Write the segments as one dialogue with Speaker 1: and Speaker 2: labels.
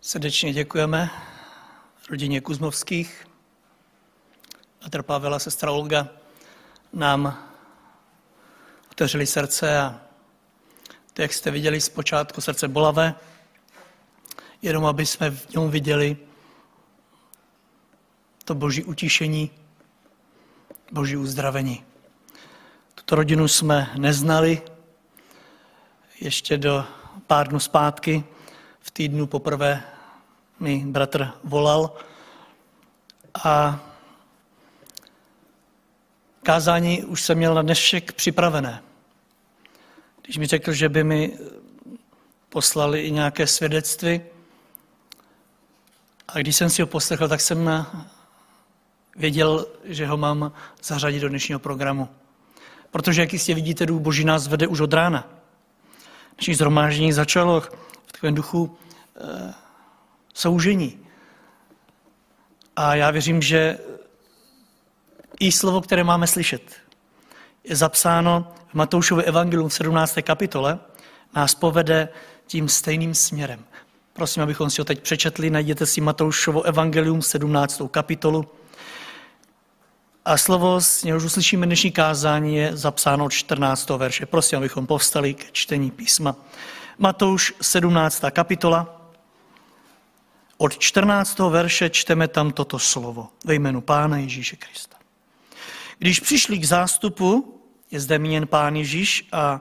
Speaker 1: Srdečně děkujeme rodině Kuzmovských. Petr Pavel a sestra Olga nám otevřeli srdce a to, jak jste viděli zpočátku srdce bolavé, jenom aby jsme v něm viděli to boží utišení, boží uzdravení. Tuto rodinu jsme neznali ještě do pár dnů zpátky. V týdnu poprvé mi bratr volal a kázání už jsem měl na dnešek připravené. Když mi řekl, že by mi poslali i nějaké svědectví, a když jsem si ho poslechl, tak jsem věděl, že ho mám zařadit do dnešního programu. Protože, jak jistě vidíte, Duch Boží nás vede už od rána. Naší zhromáždění začalo takovém duchu e, soužení. A já věřím, že i slovo, které máme slyšet, je zapsáno v Matoušově evangelium v 17. kapitole, nás povede tím stejným směrem. Prosím, abychom si ho teď přečetli, najděte si Matoušovo evangelium 17. kapitolu. A slovo, z něhož uslyšíme dnešní kázání, je zapsáno od 14. verše. Prosím, abychom povstali ke čtení písma. Matouš 17. kapitola. Od 14. verše čteme tam toto slovo ve jménu Pána Ježíše Krista. Když přišli k zástupu, je zde měn pán Ježíš a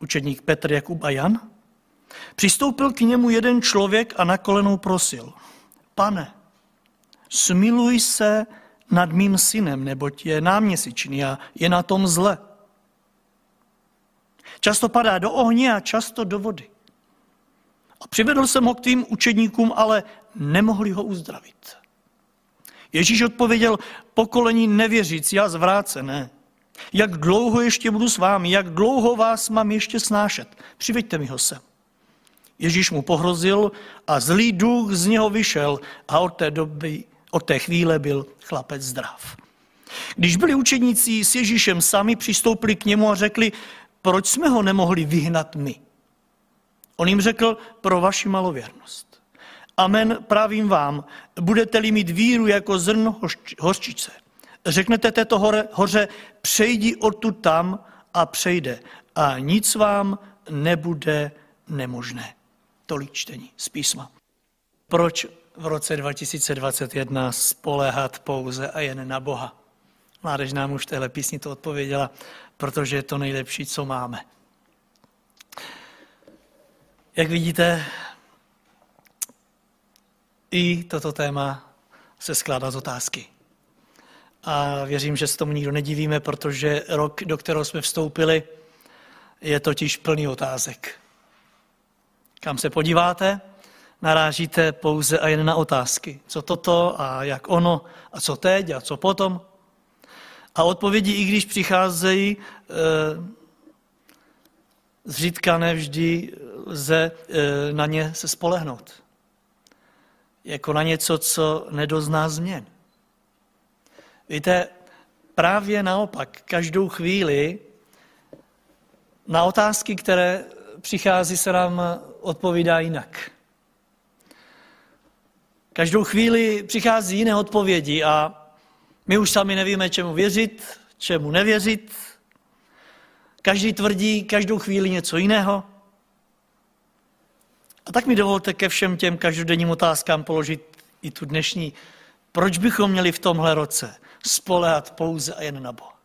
Speaker 1: učedník Petr, Jakub a Jan, přistoupil k němu jeden člověk a na kolenou prosil, pane, smiluj se nad mým synem, neboť je náměsíčný a je na tom zle. Často padá do ohně a často do vody. A přivedl jsem ho k tým učedníkům, ale nemohli ho uzdravit. Ježíš odpověděl, pokolení nevěřící a zvrácené. Jak dlouho ještě budu s vámi, jak dlouho vás mám ještě snášet? Přiveďte mi ho sem. Ježíš mu pohrozil a zlý duch z něho vyšel a od té doby, od té chvíle byl chlapec zdrav. Když byli učeníci s Ježíšem sami, přistoupili k němu a řekli, proč jsme ho nemohli vyhnat my? On jim řekl, pro vaši malověrnost. Amen, právím vám, budete-li mít víru jako zrno hořčice. Řeknete této hore, hoře, přejdi odtud tam a přejde. A nic vám nebude nemožné. Tolik čtení z písma. Proč v roce 2021 spoléhat pouze a jen na Boha? Mládež nám už téhle písni to odpověděla, protože je to nejlepší, co máme. Jak vidíte, i toto téma se skládá z otázky. A věřím, že se tomu nikdo nedivíme, protože rok, do kterého jsme vstoupili, je totiž plný otázek. Kam se podíváte, narážíte pouze a jen na otázky. Co toto a jak ono a co teď a co potom. A odpovědi, i když přicházejí, eh, zřídka nevždy lze eh, na ně se spolehnout jako na něco, co nedozná změn. Víte, právě naopak, každou chvíli na otázky, které přichází, se nám odpovídá jinak. Každou chvíli přichází jiné odpovědi a my už sami nevíme, čemu věřit, čemu nevěřit. Každý tvrdí každou chvíli něco jiného. A tak mi dovolte ke všem těm každodenním otázkám položit i tu dnešní. Proč bychom měli v tomhle roce spolehat pouze a jen na Boha?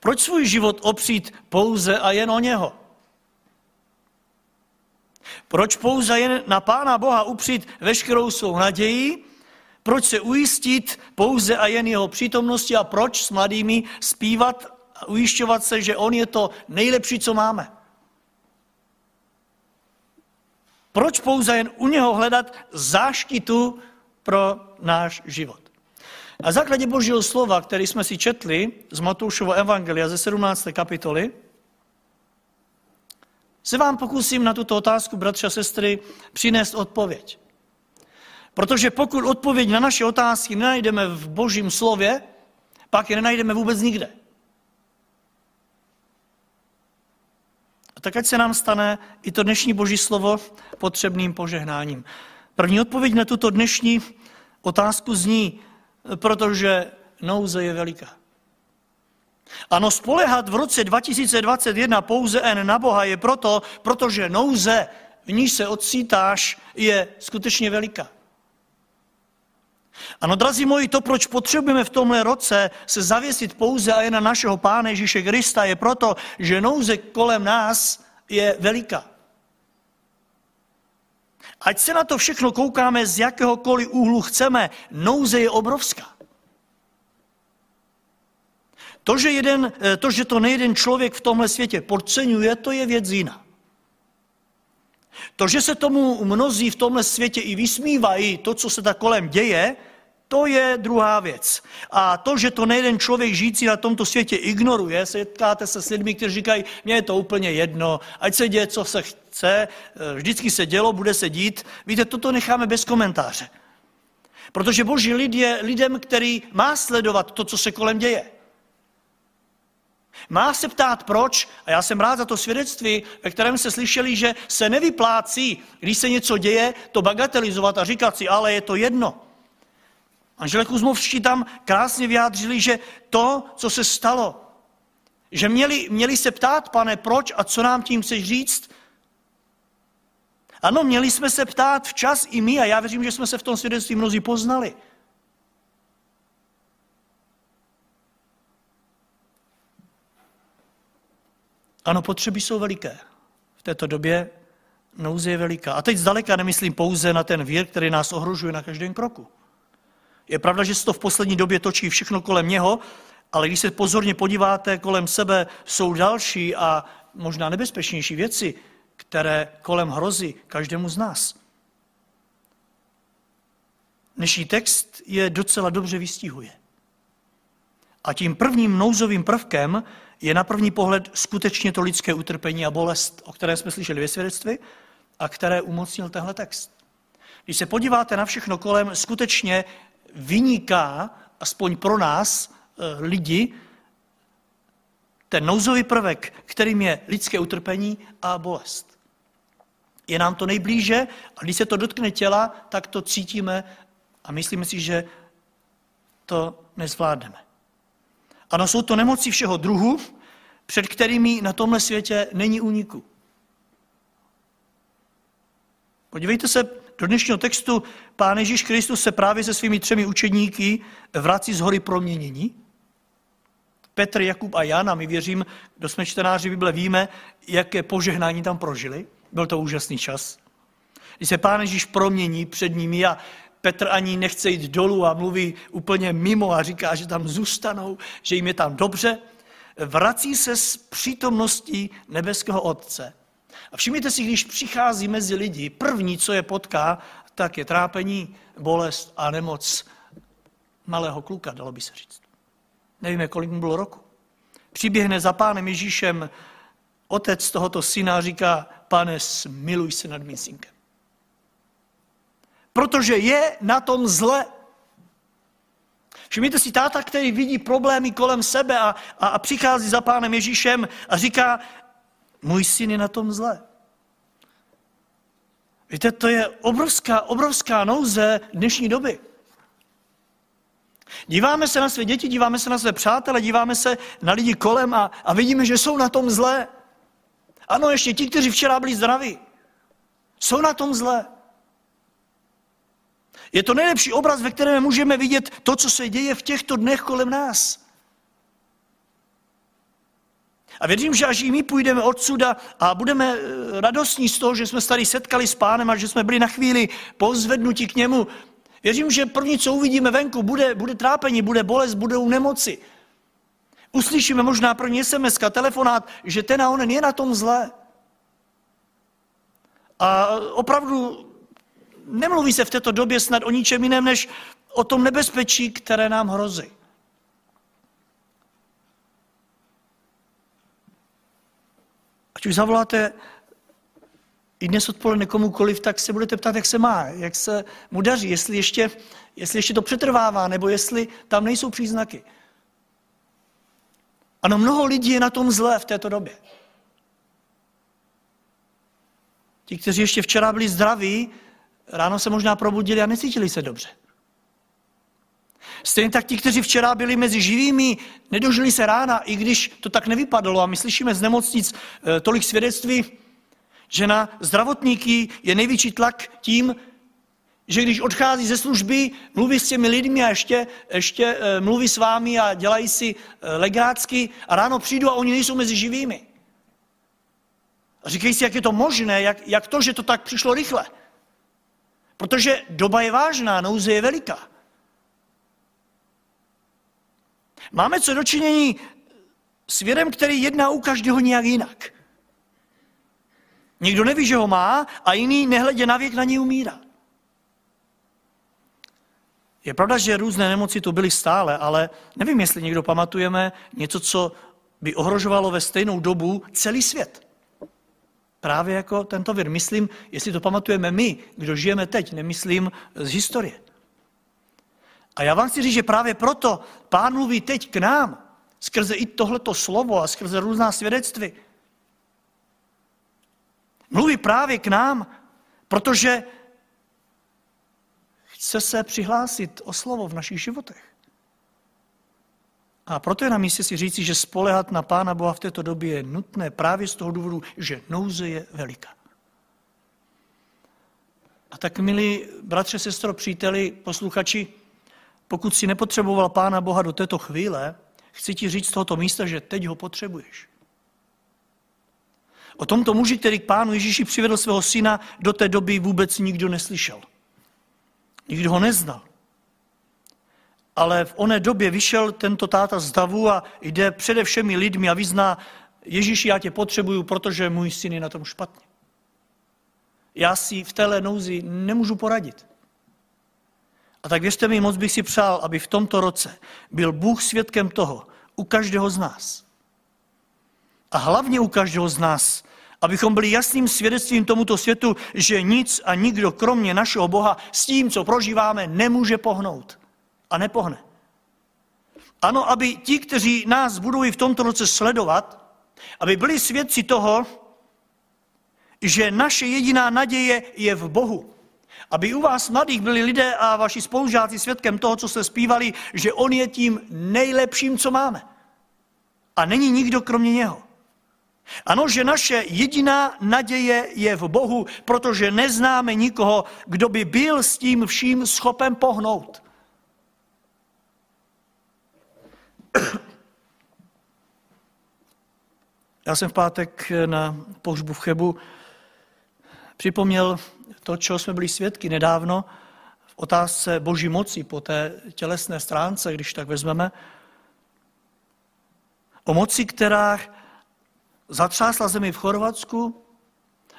Speaker 1: Proč svůj život opřít pouze a jen o něho? Proč pouze jen na Pána Boha upřít veškerou svou naději? Proč se ujistit pouze a jen jeho přítomnosti a proč s mladými zpívat a ujišťovat se, že on je to nejlepší, co máme? Proč pouze jen u něho hledat záštitu pro náš život? Na základě božího slova, který jsme si četli z Matoušova Evangelia ze 17. kapitoly, se vám pokusím na tuto otázku, bratře a sestry, přinést odpověď. Protože pokud odpověď na naše otázky nenajdeme v božím slově, pak je nenajdeme vůbec nikde. Tak ať se nám stane i to dnešní boží slovo potřebným požehnáním. První odpověď na tuto dnešní otázku zní, protože nouze je veliká. Ano, spolehat v roce 2021 pouze jen na Boha je proto, protože nouze, v níž se odcítáš, je skutečně veliká. Ano, drazí moji, to, proč potřebujeme v tomhle roce se zavěsit pouze a jen na našeho Pána Ježíše Krista, je proto, že nouze kolem nás je veliká. Ať se na to všechno koukáme z jakéhokoliv úhlu chceme, nouze je obrovská. To, že, jeden, eh, to, že to nejeden člověk v tomhle světě podceňuje, to je věc jiná. To, že se tomu mnozí v tomhle světě i vysmívají, to, co se tak kolem děje, to je druhá věc. A to, že to nejeden člověk žijící na tomto světě ignoruje, setkáte se s lidmi, kteří říkají, mně je to úplně jedno, ať se děje, co se chce, eh, vždycky se dělo, bude se dít. Víte, toto necháme bez komentáře. Protože boží lid je lidem, který má sledovat to, co se kolem děje. Má se ptát proč, a já jsem rád za to svědectví, ve kterém se slyšeli, že se nevyplácí, když se něco děje, to bagatelizovat a říkat si, ale je to jedno. Anžele Kuzmovští tam krásně vyjádřili, že to, co se stalo, že měli, měli se ptát, pane, proč a co nám tím chceš říct? Ano, měli jsme se ptát včas i my a já věřím, že jsme se v tom svědectví mnozí poznali. Ano, potřeby jsou veliké. V této době nouze je veliká. A teď zdaleka nemyslím pouze na ten vír, který nás ohrožuje na každém kroku. Je pravda, že se to v poslední době točí všechno kolem něho, ale když se pozorně podíváte kolem sebe, jsou další a možná nebezpečnější věci, které kolem hrozí každému z nás. Dnešní text je docela dobře vystihuje. A tím prvním nouzovým prvkem je na první pohled skutečně to lidské utrpení a bolest, o které jsme slyšeli ve svědectví a které umocnil tenhle text. Když se podíváte na všechno kolem, skutečně vyniká, aspoň pro nás, eh, lidi, ten nouzový prvek, kterým je lidské utrpení a bolest. Je nám to nejblíže a když se to dotkne těla, tak to cítíme a myslíme si, že to nezvládneme. Ano, jsou to nemoci všeho druhu, před kterými na tomhle světě není úniku. Podívejte se do dnešního textu. Pán Ježíš Kristus se právě se svými třemi učedníky vrací z hory proměnění. Petr, Jakub a Jan, a my věřím, kdo jsme čtenáři Bible, víme, jaké požehnání tam prožili. Byl to úžasný čas. Když se Pán Ježíš promění před nimi a Petr ani nechce jít dolů a mluví úplně mimo a říká, že tam zůstanou, že jim je tam dobře, vrací se s přítomností nebeského Otce. A všimněte si, když přichází mezi lidi, první, co je potká, tak je trápení, bolest a nemoc malého kluka, dalo by se říct. Nevíme, kolik mu bylo roku. Přiběhne za pánem Ježíšem otec tohoto syna a říká, pane, smiluj se nad mým synkem protože je na tom zle. Všimněte si, táta, který vidí problémy kolem sebe a, a, a přichází za pánem Ježíšem a říká, můj syn je na tom zle. Víte, to je obrovská, obrovská nouze dnešní doby. Díváme se na své děti, díváme se na své přátele, díváme se na lidi kolem a, a vidíme, že jsou na tom zle. Ano, ještě ti, kteří včera byli zdraví, jsou na tom zle. Je to nejlepší obraz, ve kterém můžeme vidět to, co se děje v těchto dnech kolem nás. A věřím, že až i my půjdeme odsuda a budeme eh, radostní z toho, že jsme se tady setkali s pánem a že jsme byli na chvíli pozvednutí k němu, věřím, že první, co uvidíme venku, bude, bude trápení, bude bolest, budou nemoci. Uslyšíme možná první SMS, telefonát, že ten a onen je na tom zlé. A opravdu nemluví se v této době snad o ničem jiném, než o tom nebezpečí, které nám hrozí. Ať už zavoláte i dnes odpoledne komukoliv, tak se budete ptát, jak se má, jak se mu daří, jestli ještě, jestli ještě to přetrvává, nebo jestli tam nejsou příznaky. Ano, mnoho lidí je na tom zlé v této době. Ti, kteří ještě včera byli zdraví, ráno se možná probudili a necítili se dobře. Stejně tak ti, kteří včera byli mezi živými, nedožili se rána, i když to tak nevypadalo. A my slyšíme z nemocnic eh, tolik svědectví, že na zdravotníky je největší tlak tím, že když odchází ze služby, mluví s těmi lidmi a ještě, ještě e, mluví s vámi a dělají si e, legácky a ráno přijdu a oni nejsou mezi živými. A říkají si, jak je to možné, jak, jak to, že to tak přišlo rychle. Protože doba je vážná, nouze je veliká. Máme co dočinění s vědem, který jedná u každého nějak jinak. Někdo neví, že ho má a jiný nehledě na věk na něj umírá. Je pravda, že různé nemoci tu byly stále, ale nevím, jestli někdo pamatujeme něco, co by ohrožovalo ve stejnou dobu celý svět. Právě jako tento vir. Myslím, jestli to pamatujeme my, kdo žijeme teď, nemyslím z historie. A já vám chci říct, že právě proto pán mluví teď k nám, skrze i tohleto slovo a skrze různá svědectví. Mluví právě k nám, protože chce se přihlásit o slovo v našich životech. A proto je na místě si říci, že spolehat na Pána Boha v této době je nutné právě z toho důvodu, že nouze je veliká. A tak, milí bratře, sestro, příteli, posluchači, pokud si nepotřeboval Pána Boha do této chvíle, chci ti říct z tohoto místa, že teď ho potřebuješ. O tomto muži, který k pánu Ježíši přivedl svého syna, do té doby vůbec nikdo neslyšel. Nikdo ho neznal. Ale v oné době vyšel tento táta z davu a jde přede všemi lidmi a vyzná, Ježíši, já tě potřebuju, protože můj syn je na tom špatně. Já si v téhle nouzi nemůžu poradit. A tak věřte mi, moc bych si přál, aby v tomto roce byl Bůh svědkem toho u každého z nás. A hlavně u každého z nás, abychom byli jasným svědectvím tomuto světu, že nic a nikdo kromě našeho Boha s tím, co prožíváme, nemůže pohnout. A nepohne. Ano, aby ti, kteří nás budou i v tomto roce sledovat, aby byli svědci toho, že naše jediná naděje je v Bohu. Aby u vás mladých byli lidé a vaši spolužáci svědkem toho, co jste zpívali, že On je tím nejlepším, co máme. A není nikdo kromě něho. Ano, že naše jediná naděje je v Bohu, protože neznáme nikoho, kdo by byl s tím vším schopen pohnout. Já jsem v pátek na pohřbu v Chebu připomněl to, čeho jsme byli svědky nedávno v otázce boží moci po té tělesné stránce, když tak vezmeme, o moci, která zatřásla zemi v Chorvatsku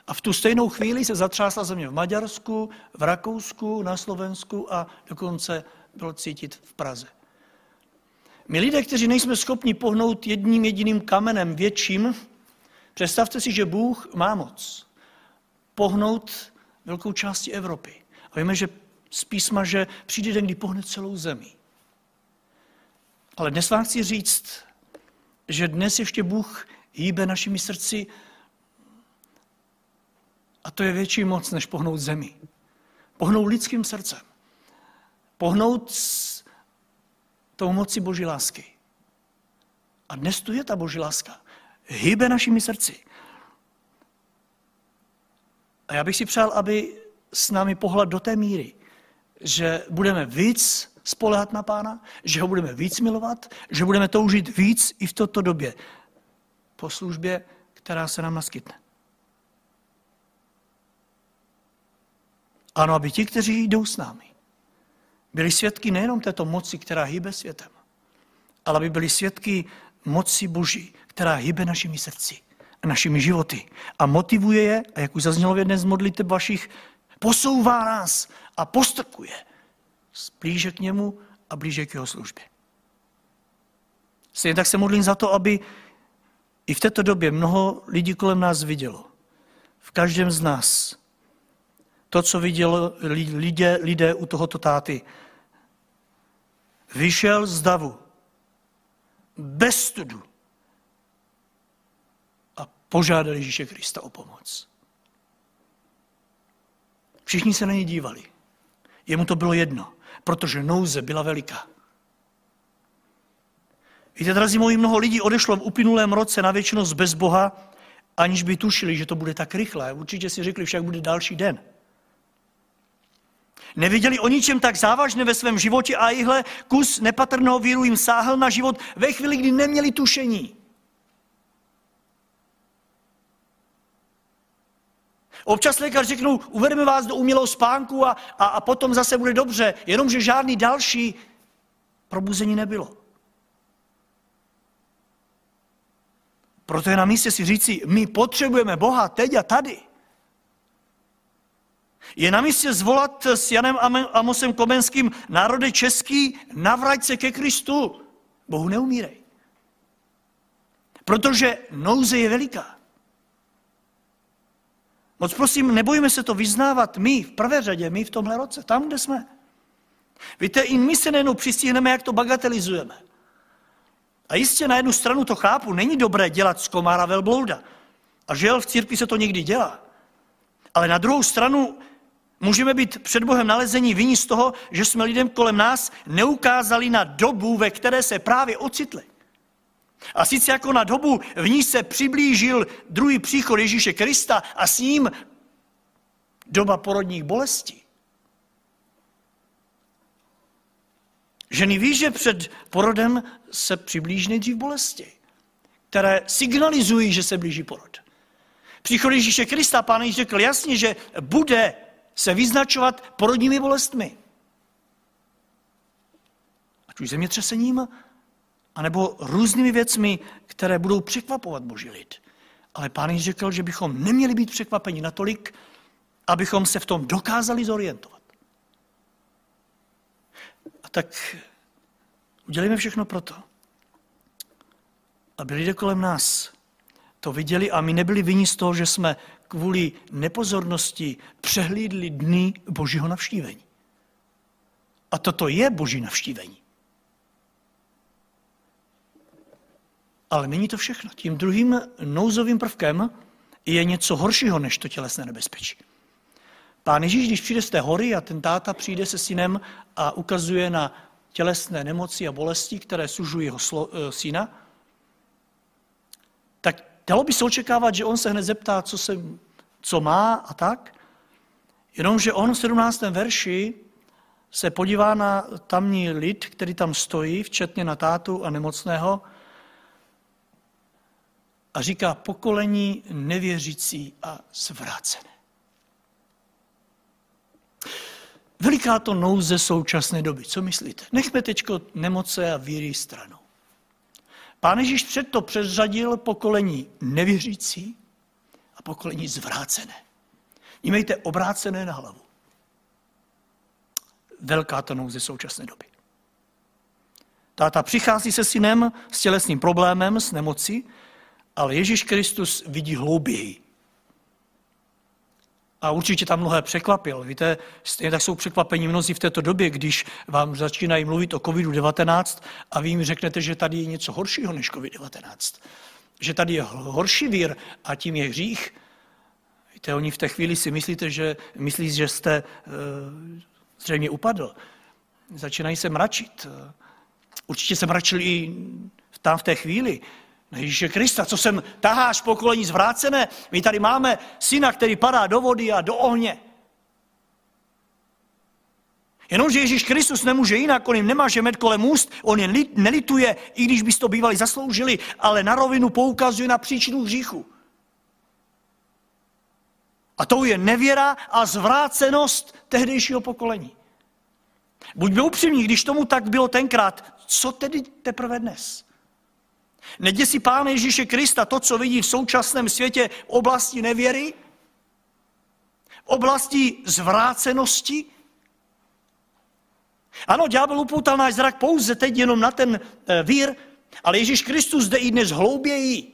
Speaker 1: a v tu stejnou chvíli se zatřásla země v Maďarsku, v Rakousku, na Slovensku a dokonce bylo cítit v Praze. My lidé, kteří nejsme schopni pohnout jedním jediným kamenem větším, představte si, že Bůh má moc pohnout velkou části Evropy. A víme, že z písma, že přijde den, kdy pohne celou zemi. Ale dnes vám chci říct, že dnes ještě Bůh hýbe našimi srdci a to je větší moc, než pohnout zemi. Pohnout lidským srdcem. Pohnout s tou moci Boží lásky. A dnes tu je ta Boží láska. Hýbe našimi srdci. A já bych si přál, aby s námi pohled do té míry, že budeme víc spolehat na Pána, že ho budeme víc milovat, že budeme toužit víc i v této době po službě, která se nám naskytne. Ano, aby ti, kteří jdou s námi, byli svědky nejenom této moci, která hýbe světem, ale aby byli svědky moci Boží, která hýbe našimi srdci našimi životy a motivuje je, a jak už zaznělo v jedné z modliteb vašich, posouvá nás a postrkuje blíže k němu a blíže k jeho službě. Stejně tak se modlím za to, aby i v této době mnoho lidí kolem nás vidělo. V každém z nás. To, co vidělo lidé, lidé u tohoto táty. Vyšel z davu. Bez studu. A požádal Ježíše Krista o pomoc. Všichni se na ně dívali. Jemu to bylo jedno, protože nouze byla veliká. Víte, drazí moji, mnoho lidí odešlo v uplynulém roce na věčnost bez Boha, aniž by tušili, že to bude tak rychle. Určitě si řekli, však bude další den. Neviděli o ničem tak závažné ve svém životě a jihle kus nepatrného víru jim sáhl na život ve chvíli, kdy neměli tušení. Občas lékař řeknou, uvedeme vás do umělého spánku a, a, a potom zase bude dobře, jenomže žádný další probuzení nebylo. Proto je na místě si říci, my potřebujeme Boha teď a tady. Je na místě zvolat s Janem Amosem Komenským národe český, navrať se ke Kristu. Bohu neumírej. Protože nouze je veliká. Moc prosím, nebojíme se to vyznávat my, v prvé řadě, my v tomhle roce, tam, kde jsme. Víte, i my se nejenom přistihneme, jak to bagatelizujeme. A jistě na jednu stranu to chápu, není dobré dělat z komára velblouda. A žel v církvi se to někdy dělá. Ale na druhou stranu můžeme být před Bohem nalezení viní z toho, že jsme lidem kolem nás neukázali na dobu, ve které se právě ocitli. A sice jako na dobu, v ní se přiblížil druhý příchod Ježíše Krista a s ním doba porodních bolestí. Ženy ví, že před porodem se přiblíží nejdřív bolesti, které signalizují, že se blíží porod. Příchod Ježíše Krista, pán Ježíš řekl jasně, že bude se vyznačovat porodními bolestmi. Ať už zemětřesením, anebo různými věcmi, které budou překvapovat boží lid. Ale pán Ježíš řekl, že bychom neměli být překvapeni natolik, abychom se v tom dokázali zorientovat. A tak udělíme všechno proto, aby lidé kolem nás to viděli a my nebyli viní z toho, že jsme kvůli nepozornosti přehlídli dny božího navštívení. A toto je boží navštívení. Ale není to všechno. Tím druhým nouzovým prvkem je něco horšího než to tělesné nebezpečí. Pán Ježíš, když přijde z té hory a ten táta přijde se synem a ukazuje na tělesné nemoci a bolesti, které sužují jeho slo, e, syna, tak dalo by se očekávat, že on se hned zeptá, co, se, co má a tak. Jenomže on v 17. verši se podívá na tamní lid, který tam stojí, včetně na tátu a nemocného, a říká pokolení nevěřící a zvrácené. Veliká to nouze současné doby. Co myslíte? Nechme teď nemoce a víry stranou. Pán Ježíš před to přeřadil pokolení nevěřící a pokolení zvrácené. Nímejte obrácené na hlavu. Velká to nouze současné doby. Táta přichází se synem s tělesným problémem, s nemocí, ale Ježíš Kristus vidí hlouběji. A určitě tam mnohé překvapil. Víte, stejně tak jsou překvapení mnozí v této době, když vám začínají mluvit o COVID-19 a vy jim řeknete, že tady je něco horšího než COVID-19. Že tady je horší vír a tím je hřích. Víte, oni v té chvíli si myslíte, že, myslí, že jste uh, zřejmě upadl. Začínají se mračit. Určitě se mračili i tam v té chvíli, na Ježíše Krista, co sem taháš pokolení zvrácené. My tady máme syna, který padá do vody a do ohně. Jenomže Ježíš Kristus nemůže jinak, on jim nemá žemet kolem úst, on je nelituje, i když bys to bývali zasloužili, ale na rovinu poukazuje na příčinu hříchu. A to je nevěra a zvrácenost tehdejšího pokolení. Buďme upřímní, když tomu tak bylo tenkrát, co tedy teprve dnes? Neděsí Pána Ježíše Krista to, co vidí v současném světě v oblasti nevěry, v oblasti zvrácenosti? Ano, ďábel upoutal náš zrak pouze teď jenom na ten eh, vír, ale Ježíš Kristus jde i dnes hlouběji.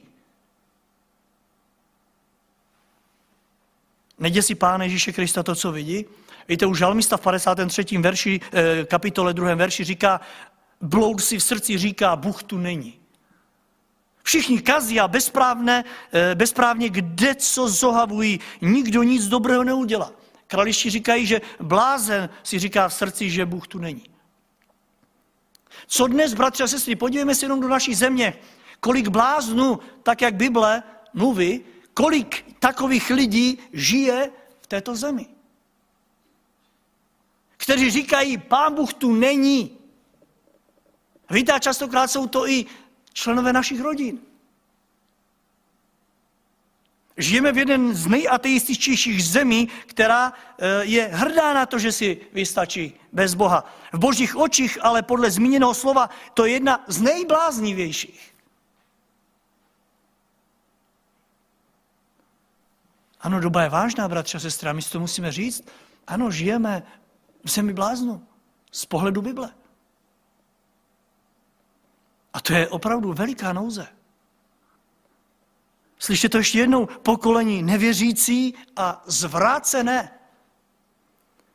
Speaker 1: Neděsí Pána Ježíše Krista to, co vidí? Víte, už žalmista v 53. verši, eh, kapitole 2. verši říká, bloud si v srdci říká, Bůh tu není. Všichni kazí a bezprávně, eh, bezprávně kde co zohavují. Nikdo nic dobrého neudělá. Krališti říkají, že blázen si říká v srdci, že Bůh tu není. Co dnes, bratři a sestry, podívejme se jenom do naší země, kolik bláznů, tak jak Bible mluví, kolik takových lidí žije v této zemi. Kteří říkají, pán Bůh tu není. Víte, a častokrát jsou to i členové našich rodin. Žijeme v jeden z nejateističtějších zemí, která eh, je hrdá na to, že si vystačí bez Boha. V božích očích, ale podle zmíněného slova, to je jedna z nejbláznivějších. Ano, doba je vážná, bratře a sestra, my si to musíme říct. Ano, žijeme v zemi bláznu z pohledu Bible. A to je opravdu veliká nouze. Slyšte to ještě jednou, pokolení nevěřící a zvrácené.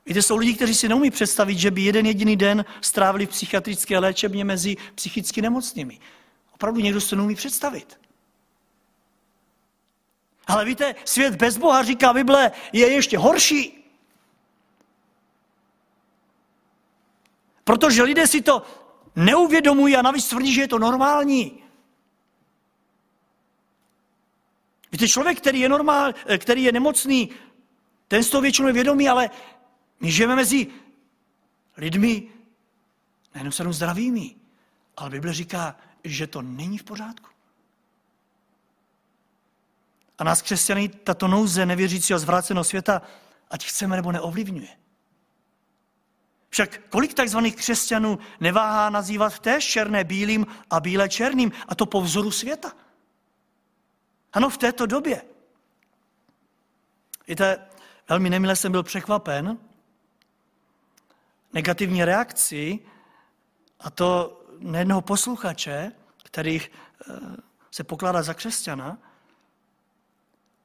Speaker 1: Víte, jsou lidi, kteří si neumí představit, že by jeden jediný den strávili v psychiatrické léčebně mezi psychicky nemocnými. Opravdu někdo si to neumí představit. Ale víte, svět bez Boha, říká Bible, je ještě horší. Protože lidé si to neuvědomují a navíc tvrdí, že je to normální. Víte, člověk, který je normál, který je nemocný, ten z toho většinou je vědomý, ale my žijeme mezi lidmi, nejenom se zdravými, ale Bible říká, že to není v pořádku. A nás křesťany tato nouze nevěřícího zvráceného světa, ať chceme nebo neovlivňuje. Však kolik takzvaných křesťanů neváhá nazývat též černé bílým a bílé černým, a to po vzoru světa. Ano, v této době. Víte, velmi nemile jsem byl překvapen negativní reakci, a to nejednoho posluchače, který eh, se pokládá za křesťana,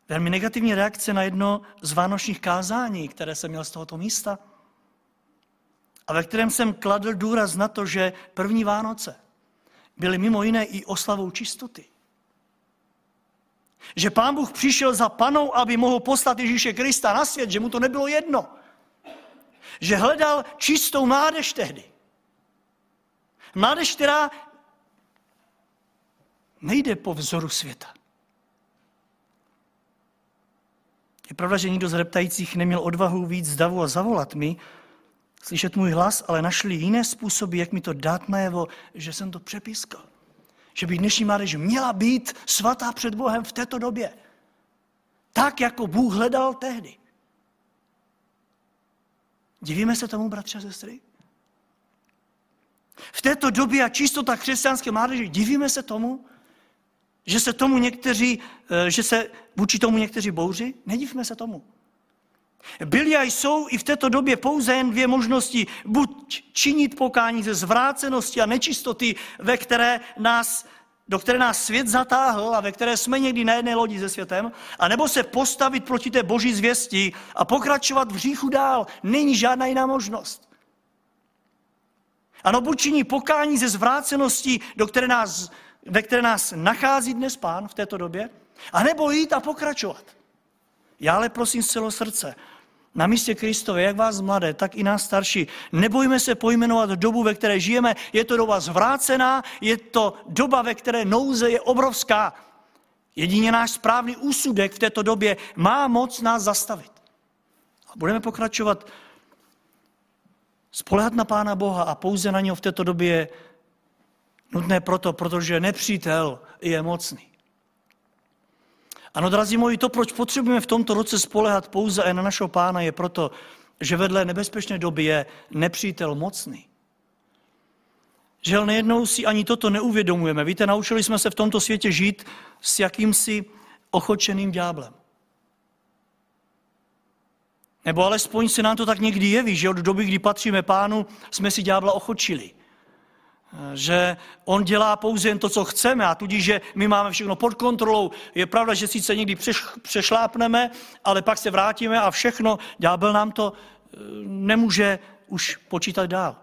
Speaker 1: velmi negativní reakce na jedno z vánočních kázání, které jsem měl z tohoto místa, a ve kterém jsem kladl důraz na to, že první Vánoce byly mimo jiné i oslavou čistoty. Že pán Bůh přišel za panou, aby mohl poslat Ježíše Krista na svět, že mu to nebylo jedno. Že hledal čistou mládež tehdy. Mládež, která nejde po vzoru světa. Je pravda, že nikdo z reptajících neměl odvahu víc davu a zavolat mi, slyšet můj hlas, ale našli jiné způsoby, jak mi to dát najevo, že jsem to přepískal. Že by dnešní mládež měla být svatá před Bohem v této době. Tak, jako Bůh hledal tehdy. Divíme se tomu, bratře a sestry? V této době a čistota křesťanské mládeže, divíme se tomu, že se tomu někteří, eh, že se vůči tomu někteří bouří? Nedivíme se tomu. Byly a jsou i v této době pouze jen dvě možnosti. Buď činit pokání ze zvrácenosti a nečistoty, ve které nás, do které nás svět zatáhl a ve které jsme někdy na jedné lodi se světem, anebo se postavit proti té boží zvěsti a pokračovat v hříchu dál. Není žádná jiná možnost. Ano, buď činí pokání ze zvrácenosti, do které nás, ve které nás nachází dnes pán v této době, anebo jít a pokračovat. Já ale prosím z celého srdce, na místě Kristové, jak vás mladé, tak i nás starší. Nebojme se pojmenovat dobu, ve které žijeme. Je to doba zvrácená, je to doba, ve které nouze je obrovská. Jedině náš správný úsudek v této době má moc nás zastavit. A budeme pokračovat spolehat na Pána Boha a pouze na něho v této době je nutné proto, protože nepřítel je mocný. Ano, drazí moji, to, proč potřebujeme v tomto roce spolehat pouze na našeho pána, je proto, že vedle nebezpečné doby je nepřítel mocný. Že nejednou si ani toto neuvědomujeme. Víte, naučili jsme se v tomto světě žít s jakýmsi ochočeným dňáblem. Nebo alespoň se nám to tak někdy jeví, že od doby, kdy patříme pánu, jsme si ďábla ochočili že on dělá pouze jen to, co chceme a tudíž, že my máme všechno pod kontrolou. Je pravda, že sice někdy přešlápneme, ale pak se vrátíme a všechno, ďábel nám to eh, nemůže už počítat dál.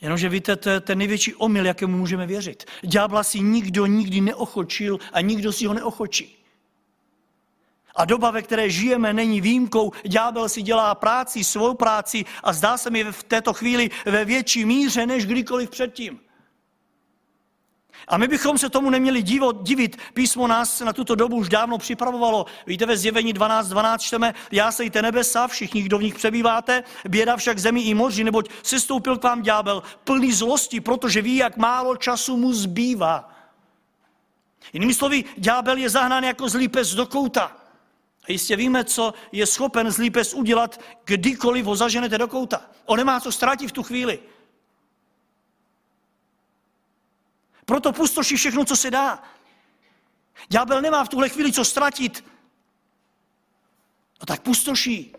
Speaker 1: Jenomže víte, to je ten největší omyl, jakému můžeme věřit. Ďábla si nikdo nikdy neochočil a nikdo si ho neochočí. A doba, ve které žijeme, není výjimkou. Ďábel si dělá práci, svou práci a zdá se mi v této chvíli ve větší míře než kdykoliv předtím. A my bychom se tomu neměli divo, divit. Písmo nás na tuto dobu už dávno připravovalo. Víte, ve zjevení 12.12 12 čteme, já sejte nebesa, všichni, kdo v nich přebýváte, běda však zemi i moři, neboť se stoupil k vám ďábel plný zlosti, protože ví, jak málo času mu zbývá. Jinými slovy, ďábel je zahnán jako zlý pes do kouta. A jistě víme, co je schopen zlý pes udělat, kdykoliv ho zaženete do kouta. On nemá co ztratit v tu chvíli. Proto pustoší všechno, co se dá. Ďábel nemá v tuhle chvíli co ztratit. No tak pustoší.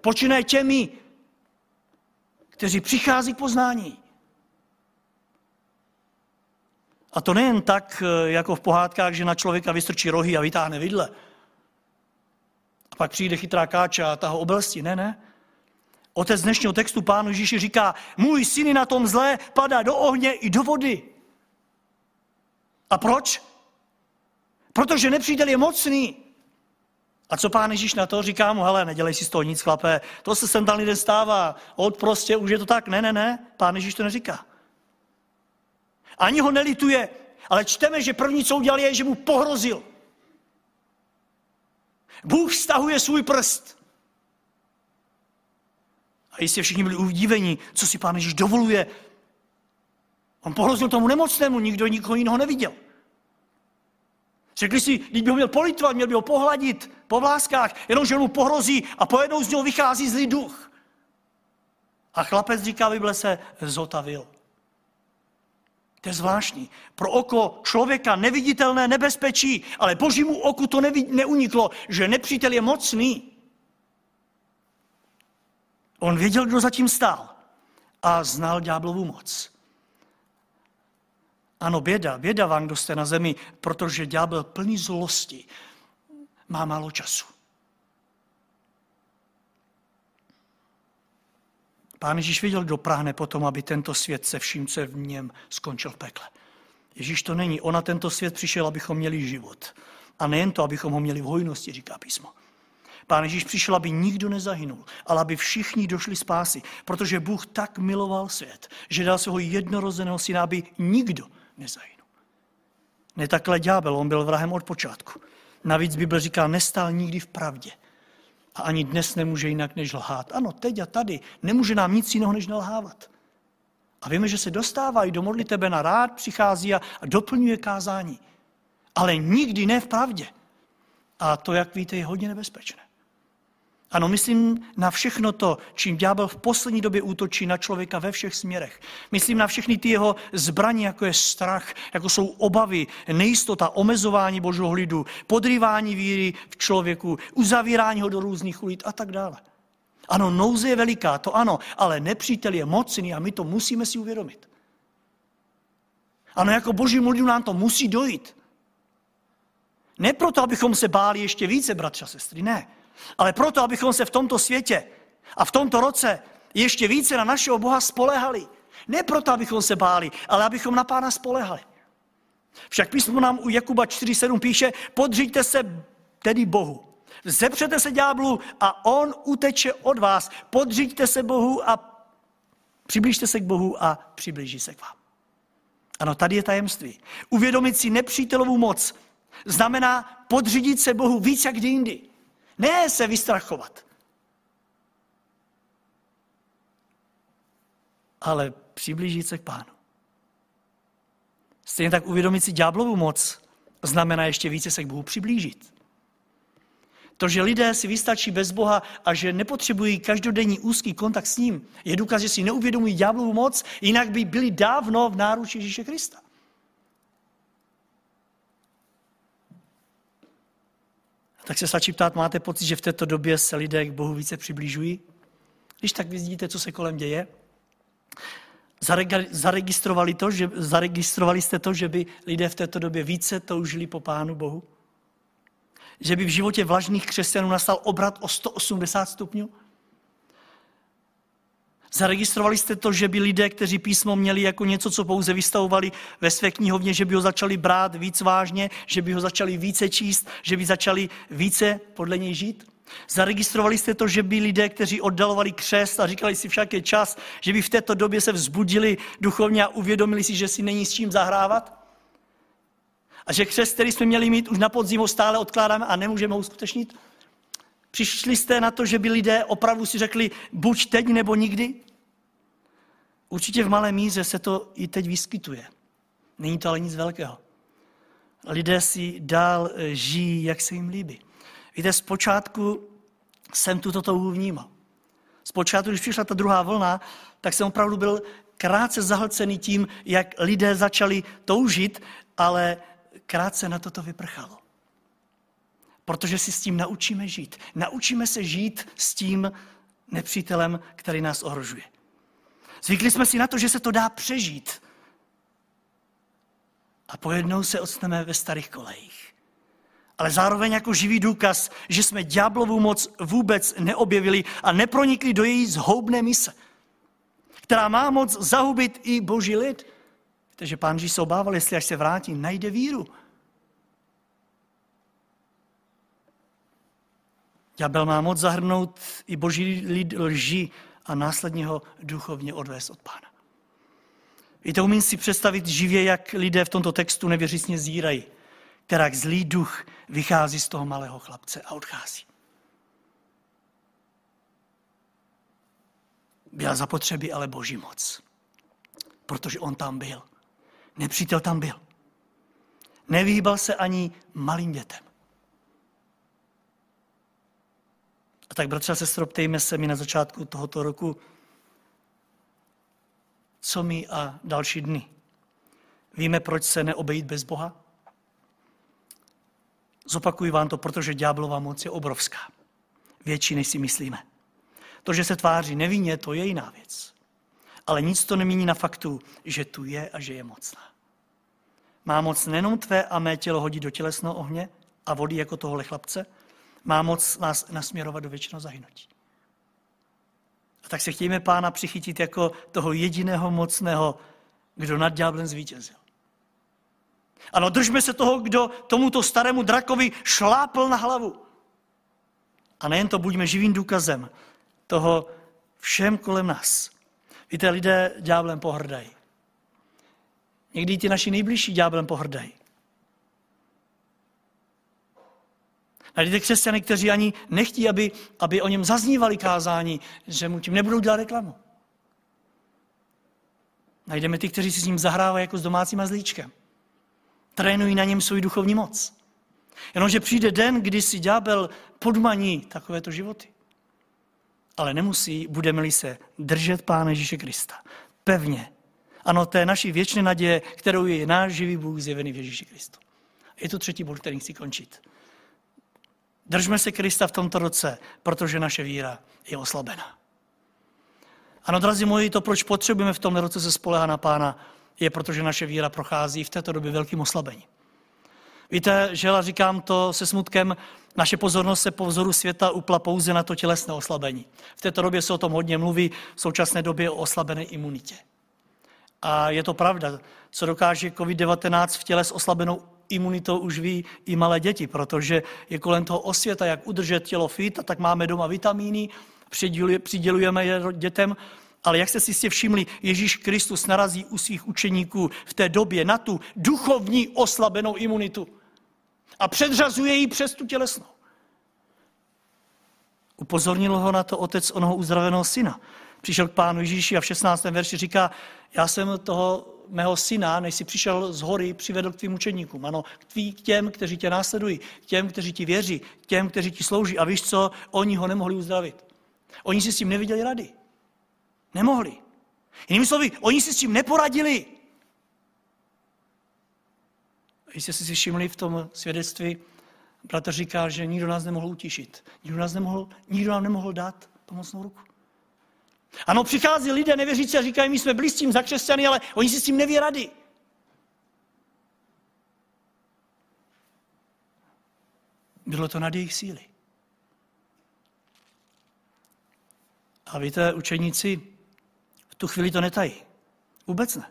Speaker 1: Počínaje těmi, kteří přichází k poznání. A to nejen tak, eh, jako v pohádkách, že na člověka vystrčí rohy a vytáhne vidle. Pak přijde chytrá káča a ta ho obelstí. Ne, ne. Otec dnešního textu pánu Ježíši říká, můj syn na tom zlé padá do ohně i do vody. A proč? Protože nepřítel je mocný. A co pán Ježíš na to? Říká mu, hele, nedělej si z toho nic, chlape, to se sem tam lidem stává, od prostě, už je to tak. Ne, ne, ne, pán Ježíš to neříká. Ani ho nelituje, ale čteme, že první, co udělal, je, že mu pohrozil. Bůh stahuje svůj prst. A jistě všichni byli udíveni, co si pán Ježíš dovoluje On pohrozil tomu nemocnému, nikdo nikoho jiného neviděl. Řekli si, když by ho měl politovat, měl by ho pohladit po vláskách, jenomže mu pohrozí a pojednou z něho vychází zlý duch. A chlapec říká, Bible se zotavil. To je zvláštní. Pro oko člověka neviditelné nebezpečí, ale božímu oku to nevid, neuniklo, že nepřítel je mocný. On věděl, kdo zatím stál a znal ďáblovu moc. Ano, běda, běda vám, kdo jste na zemi, protože ďábel plný zlosti má málo času. Pán Ježíš viděl, kdo práhne potom, aby tento svět se vším, co v něm, skončil v pekle. Ježíš to není. On na tento svět přišel, abychom měli život. A nejen to, abychom ho měli v hojnosti, říká písmo. Pán Ježíš přišel, aby nikdo nezahynul, ale aby všichni došli spásy. Protože Bůh tak miloval svět, že dal svého jednorozeného syna, aby nikdo nezahynu. Ne takhle ďábel, on byl vrahem od počátku. Navíc Bible říká, nestál nikdy v pravdě. A ani dnes nemůže jinak než lhát. Ano, teď a tady nemůže nám nic jiného než nalhávat. A víme, že se dostává i do modlitebe na rád, přichází a, a doplňuje kázání. Ale nikdy ne v pravdě. A to, jak víte, je hodně nebezpečné. Ano, myslím na všechno to, čím ďábel v poslední době útočí na člověka ve všech směrech. Myslím na všechny ty jeho zbraně, jako je strach, jako jsou obavy, nejistota, omezování božího lidu, podrývání víry v člověku, uzavírání ho do různých ulic a tak dále. Ano, nouze je veliká, to ano, ale nepřítel je mocný a my to musíme si uvědomit. Ano, jako boží lidu nám to musí dojít. Ne proto, abychom se báli ještě více, bratři a sestry, ne. Ale proto, abychom se v tomto světě a v tomto roce ještě více na našeho Boha spolehali. Ne proto, abychom se báli, ale abychom na Pána spolehali. Však písmo nám u Jakuba 4.7 píše, podřiďte se tedy Bohu. Zepřete se ďáblu a on uteče od vás. Podřiďte se Bohu a přiblížte se k Bohu a přiblíží se k vám. Ano, tady je tajemství. Uvědomit si nepřítelovou moc znamená podřídit se Bohu víc jak kdy jindy. Ne se vystrachovat. Ale přiblížit se k pánu. Stejně tak uvědomit si ďáblovu moc znamená ještě více se k Bohu přiblížit. To, že lidé si vystačí bez Boha a že nepotřebují každodenní úzký kontakt s ním, je důkaz, že si neuvědomují ďáblovu moc, jinak by byli dávno v náruči Ježíše Krista. Tak se stačí ptát, máte pocit, že v této době se lidé k Bohu více přibližují? Když tak vidíte, co se kolem děje. Zaregistrovali, to, že, zaregistrovali jste to, že by lidé v této době více toužili po Pánu Bohu? Že by v životě vlažných křesťanů nastal obrat o 180 stupňů? Zaregistrovali jste to, že by lidé, kteří písmo měli jako něco, co pouze vystavovali ve své knihovně, že by ho začali brát víc vážně, že by ho začali více číst, že by začali více podle něj žít? Zaregistrovali jste to, že by lidé, kteří oddalovali křest a říkali si však je čas, že by v této době se vzbudili duchovně a uvědomili si, že si není s čím zahrávat? A že křest, který jsme měli mít už na podzimu, stále odkládáme a nemůžeme ho uskutečnit? Přišli jste na to, že by lidé opravdu si řekli buď teď nebo nikdy? Určitě v malé míře se to i teď vyskytuje. Není to ale nic velkého. Lidé si dál eh, žijí, jak se jim líbí. Víte, zpočátku jsem tuto touhu vnímal. Zpočátku, když přišla ta druhá vlna, tak jsem opravdu byl krátce zahlcený tím, jak lidé začali toužit, ale krátce na toto vyprchalo. Protože si s tím naučíme žít. Naučíme se žít s tím nepřítelem, který nás ohrožuje. Zvykli jsme si na to, že se to dá přežít. A pojednou se odstaneme ve starých kolejích. Ale zároveň jako živý důkaz, že jsme ďáblovou moc vůbec neobjevili a nepronikli do její zhoubné mise, která má moc zahubit i boží lid. Víte, že pán Ježíš se obával, jestli až se vrátí, najde víru. Ďábel má moc zahrnout i boží lid lži a následně ho duchovně odvést od pána. Víte, umím si představit živě, jak lidé v tomto textu nevěřícně zírají, která zlý duch vychází z toho malého chlapce a odchází. Byla zapotřebí ale boží moc, protože on tam byl. Nepřítel tam byl. Nevýbal se ani malým dětem. Tak, bratře a sestro, ptejme se mi na začátku tohoto roku, co mi a další dny. Víme, proč se neobejít bez Boha? Zopakuji vám to, protože ďáblová moc je obrovská. Větší, než si myslíme. To, že se tváří nevinně, to je jiná věc. Ale nic to nemění na faktu, že tu je a že je mocná. Má moc nejenom tvé a mé tělo hodit do tělesného ohně a vody jako tohle chlapce, má moc nás nasměrovat do věčného zahynutí. A tak se chtějme pána přichytit jako toho jediného mocného, kdo nad ďáblem zvítězil. Ano, držme se toho, kdo tomuto starému drakovi šlápl na hlavu. A nejen to, buďme živým důkazem toho všem kolem nás. Víte, lidé ďáblem pohrdají. Někdy ti naši nejbližší ďáblem pohrdají. Najdete křesťany, kteří ani nechtí, aby, aby o něm zaznívali kázání, že mu tím nebudou dělat reklamu. Najdeme ty, kteří si s ním zahrávají jako s domácím mazlíčkem. Trénují na něm svou duchovní moc. Jenomže přijde den, kdy si ďábel podmaní takovéto životy. Ale nemusí, budeme-li se držet Pána Ježíše Krista. Pevně. Ano, je naší věčné naděje, kterou je náš živý Bůh zjevený v Ježíši Kristu. Je to třetí bod, který chci končit. Držme se Krista v tomto roce, protože naše víra je oslabená. Ano, drazí moji, to, proč potřebujeme v tomto roce se spolehat na Pána, je, protože naše víra prochází v této době velkým oslabením. Víte, že já říkám to se smutkem, naše pozornost se po vzoru světa upla pouze na to tělesné oslabení. V této době se o tom hodně mluví, v současné době o oslabené imunitě. A je to pravda, co dokáže COVID-19 v těle s oslabenou imunitou už ví i malé děti, protože je kolem toho osvěta, jak udržet tělo fit, a tak máme doma vitamíny, přidělujeme je dětem, ale jak jste si jistě všimli, Ježíš Kristus narazí u svých učeníků v té době na tu duchovní oslabenou imunitu a předřazuje ji přes tu tělesnou. Upozornil ho na to otec onoho uzdraveného syna. Přišel k pánu Ježíši a v 16. verši říká, já jsem toho mého syna, než si přišel z hory, přivedl k tvým učeníkům. Ano, k, tvý, k těm, kteří tě následují, k těm, kteří ti věří, k těm, kteří ti slouží. A víš co? Oni ho nemohli uzdravit. Oni si s tím neviděli rady. Nemohli. Jinými slovy, oni si s tím neporadili. Jestli jste si všimli v tom svědectví, bratr říká, že nikdo nás nemohl utišit. Nikdo, nás nemohl, nikdo nám nemohl dát pomocnou ruku. Ano, přichází lidé nevěřící a říkají, my jsme tím za křesťany, ale oni si s tím neví rady. Bylo to nad jejich síly. A víte, učeníci tu chvíli to netají. Vůbec ne.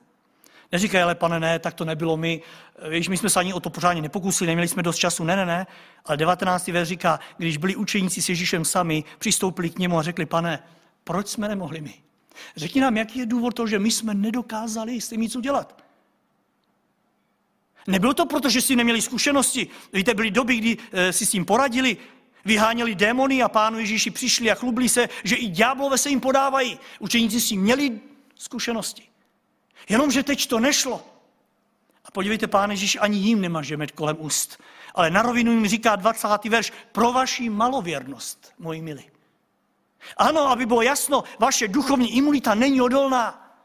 Speaker 1: Neříkají, ale pane, ne, tak to nebylo my. Víš, my jsme se ani o to pořádně nepokusili, neměli jsme dost času. Ne, ne, ne. Ale 19. verš říká, když byli učeníci s Ježíšem sami, přistoupili k němu a řekli, pane, proč jsme nemohli my? Řekni nám, jaký je důvod toho, že my jsme nedokázali s tím nic udělat. Nebylo to proto, že si neměli zkušenosti. Víte, byly doby, kdy e, si s tím poradili, vyháněli démony a pánu Ježíši přišli a chlubili se, že i ďáblové se jim podávají. Učeníci si měli zkušenosti. Jenomže teď to nešlo. A podívejte, pán Ježíš ani jim nemá žemet kolem úst. Ale na rovinu jim říká 20. verš, pro vaši malověrnost, moji milí. Ano, aby bylo jasno, vaše duchovní imunita není odolná.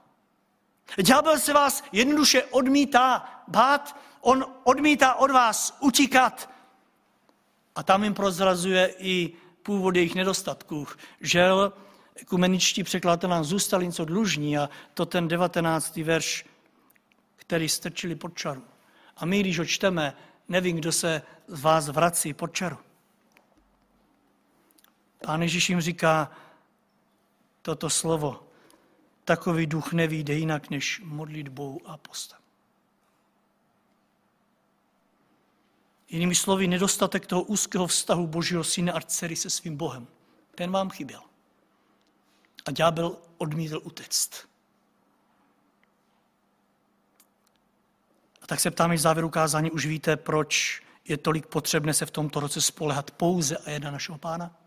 Speaker 1: Ďábel se vás jednoduše odmítá bát, on odmítá od vás utíkat. A tam jim prozrazuje i původ jejich nedostatků. Žel, ekumeničtí překladatelé nám zůstali něco dlužní a to ten 19. verš, který strčili pod čaru. A my, když ho čteme, nevím, kdo se z vás vrací pod čaru. Pán Ježíš jim říká toto slovo. Takový duch nevíde jinak než modlitbou a postem. Jinými slovy, nedostatek toho úzkého vztahu Božího syna a dcery se svým Bohem. Ten vám chyběl. A ďábel odmítl utéct. A tak se ptám, v závěru kázání už víte, proč je tolik potřebné se v tomto roce spolehat pouze a jen na našeho pána?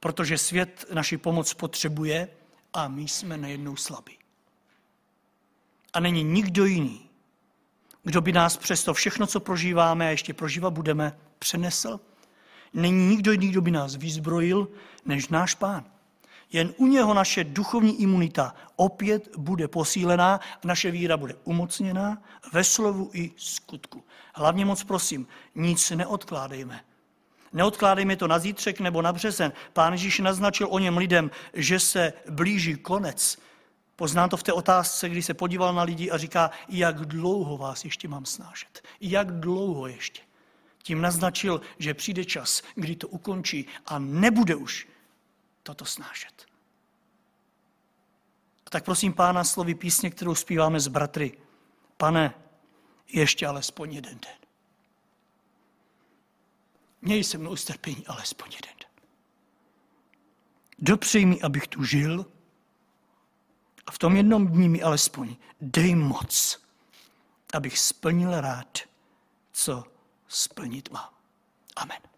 Speaker 1: Protože svět naši pomoc potřebuje a my jsme nejednou slabí. A není nikdo jiný, kdo by nás přes to všechno, co prožíváme a ještě prožívat budeme, přenesl. Není nikdo jiný, kdo by nás vyzbrojil, než náš pán. Jen u něho naše duchovní imunita opět bude posílená naše víra bude umocněná ve slovu i skutku. Hlavně moc prosím, nic neodkládejme. Neodkládejme to na zítřek nebo na březen. Pán Ježíš naznačil o něm lidem, že se blíží konec. Poznám to v té otázce, kdy se podíval na lidi a říká, jak dlouho vás ještě mám snášet. Jak dlouho ještě. Tím naznačil, že přijde čas, kdy to ukončí a nebude už toto snášet. A tak prosím pána slovy písně, kterou zpíváme s bratry. Pane, ještě alespoň jeden den. Měj se mnou strpení alespoň jeden den. Dopřej mi, abych tu žil a v tom jednom dní mi alespoň dej moc, abych splnil rád, co splnit mám. Amen.